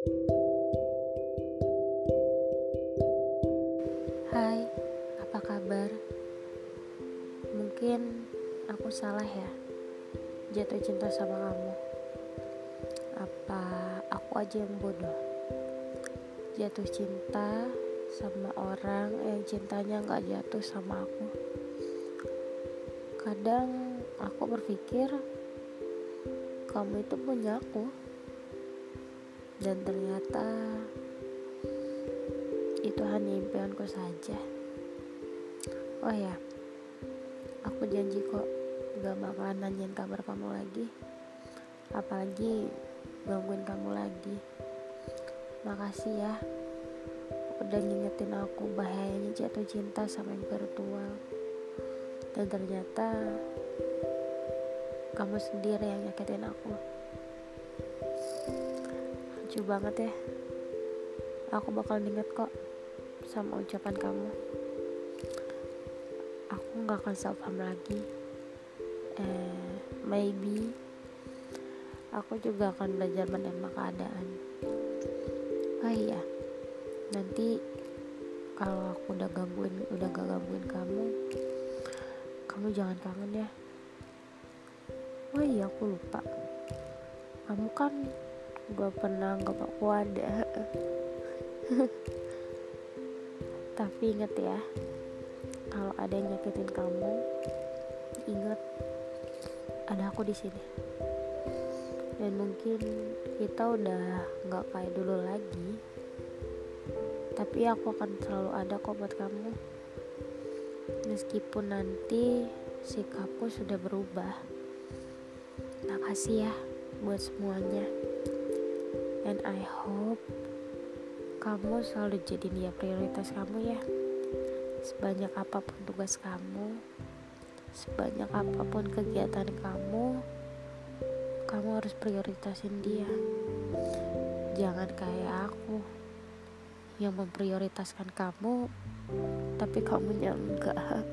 Hai, apa kabar? Mungkin aku salah ya jatuh cinta sama kamu. Apa aku aja yang bodoh? Jatuh cinta sama orang yang cintanya nggak jatuh sama aku. Kadang aku berpikir kamu itu punya aku dan ternyata itu hanya impianku saja. Oh ya aku janji kok gak bakalan nanyain kabar kamu lagi. Apalagi gangguin kamu lagi. Makasih ya udah ngingetin aku bahayanya jatuh cinta sama yang virtual. Dan ternyata kamu sendiri yang nyakitin aku lucu banget ya. Aku bakal inget kok sama ucapan kamu. Aku gak akan self lagi. Eh maybe aku juga akan belajar menerima keadaan. Oh iya nanti kalau aku udah gangguin udah gak gangguin kamu kamu jangan kangen ya. Oh iya aku lupa. Kamu kan gak pernah gak aku ada tapi inget ya kalau ada yang nyakitin kamu inget ada aku di sini. Dan mungkin kita udah nggak kayak dulu lagi tapi aku akan selalu ada kok buat kamu. Meskipun nanti sikapku sudah berubah. Makasih ya buat semuanya and I hope kamu selalu jadi dia prioritas kamu ya. Sebanyak apa pun tugas kamu sebanyak apa pun kegiatan kamu kamu harus prioritasin dia. Jangan kayak aku yang memprioritaskan kamu tapi kamu enggak